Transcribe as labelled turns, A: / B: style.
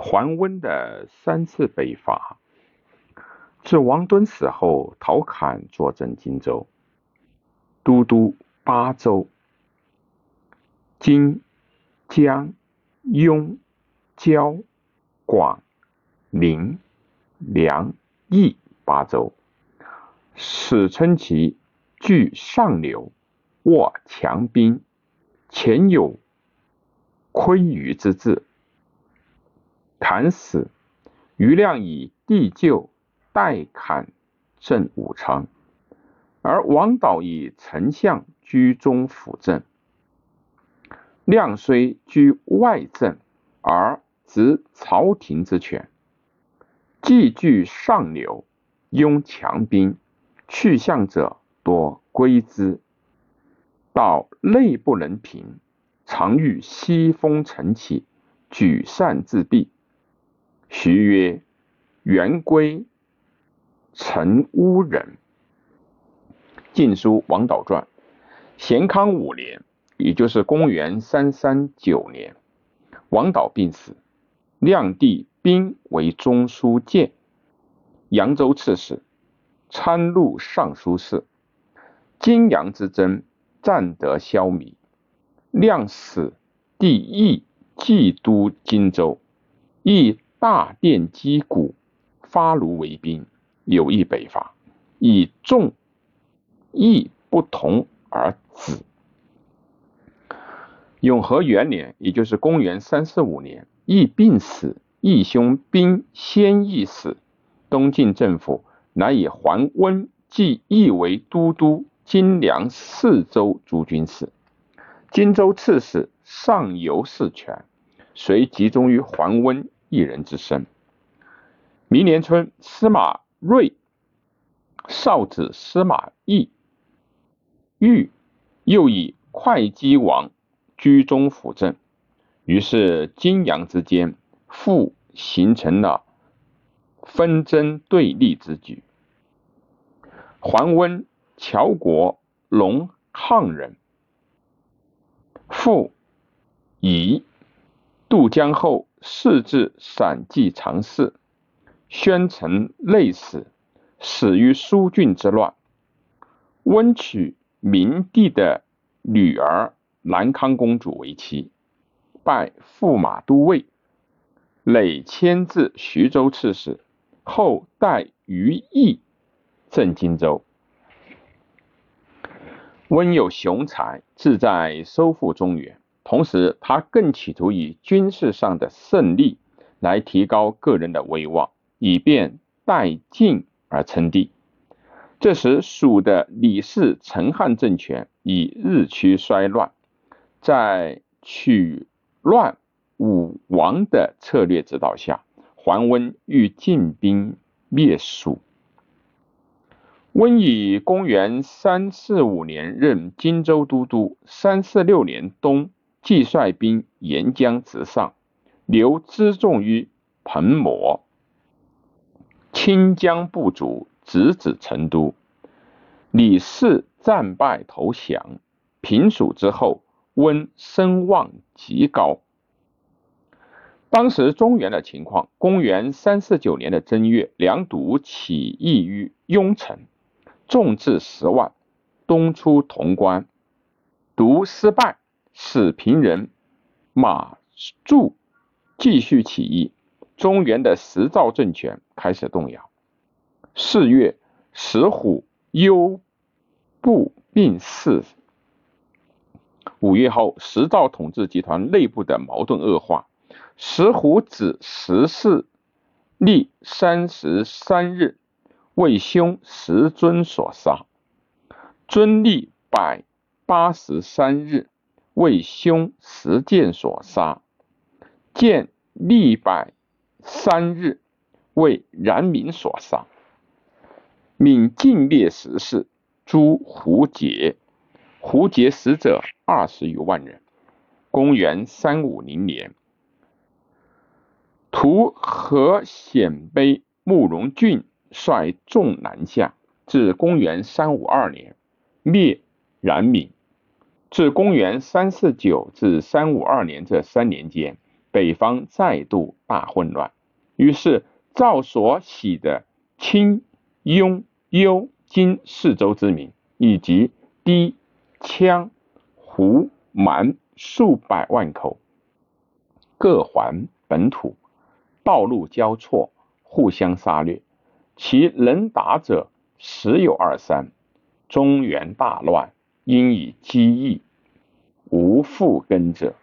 A: 桓温的三次北伐，自王敦死后，陶侃坐镇荆州，都督八州，荆、江、雍、交、广、陵、梁、益八州，史称其据上流，握强兵，前有窥鱼之志。砍死，余亮以地救代砍镇武昌，而王导以丞相居中辅政。亮虽居外政，而执朝廷之权，既据上流，拥强兵，去向者多归之。到内不能平，常遇西风晨起，举善自毙。徐曰：“元归陈乌人。”《晋书·王导传》。咸康五年，也就是公元三三九年，王导病死，亮帝兵为中书监、扬州刺史、参录尚书事。荆阳之争暂得消弭。亮死，帝亦冀都荆州，亦。大殿击鼓，发卢为兵，有意北伐，以众义不同而止。永和元年，也就是公元三四五年，义病死，义兄兵先义死，东晋政府乃以桓温继义为都督荆凉四州诸军事，荆州刺史上游事权，遂集中于桓温。一人之身。明年春，司马睿少子司马懿欲又以会稽王居中辅政，于是荆扬之间复形成了纷争对立之局。桓温乔国龙亢人，父以渡江后。仕至散骑常侍，宣城内史，死于苏峻之乱。温娶明帝的女儿南康公主为妻，拜驸马都尉，累迁至徐州刺史，后代于义镇荆州。温有雄才，志在收复中原。同时，他更企图以军事上的胜利来提高个人的威望，以便代晋而称帝。这时，蜀的李氏陈汉政权已日趋衰乱，在取乱武王的策略指导下，桓温欲进兵灭蜀。温以公元三四五年任荆州都督，三四六年冬。既率兵沿江直上，留辎重于彭模。清江不足，直指成都。李氏战败投降，平蜀之后，温声望极高。当时中原的情况：公元三四九年的正月，梁独起义于雍城，众至十万，东出潼关，独失败。使平人马柱继续起义，中原的石赵政权开始动摇。四月，石虎忧部病逝。五月后，石赵统治集团内部的矛盾恶化，石虎子石氏历三十三日，为兄石尊所杀，尊历百八十三日。为兄石建所杀，建历百三日，为冉闵所杀。闵尽列十世，诛胡杰，胡杰死者二十余万人。公元三五零年，图河鲜卑慕容俊率众南下，至公元三五二年，灭冉闵。自公元三四九至三五二年这三年间，北方再度大混乱。于是赵所喜的清、雍、幽、金四州之民，以及氐、羌、胡、蛮数百万口，各还本土，道路交错，互相杀掠，其能打者十有二三。中原大乱，因以积役，无复根者。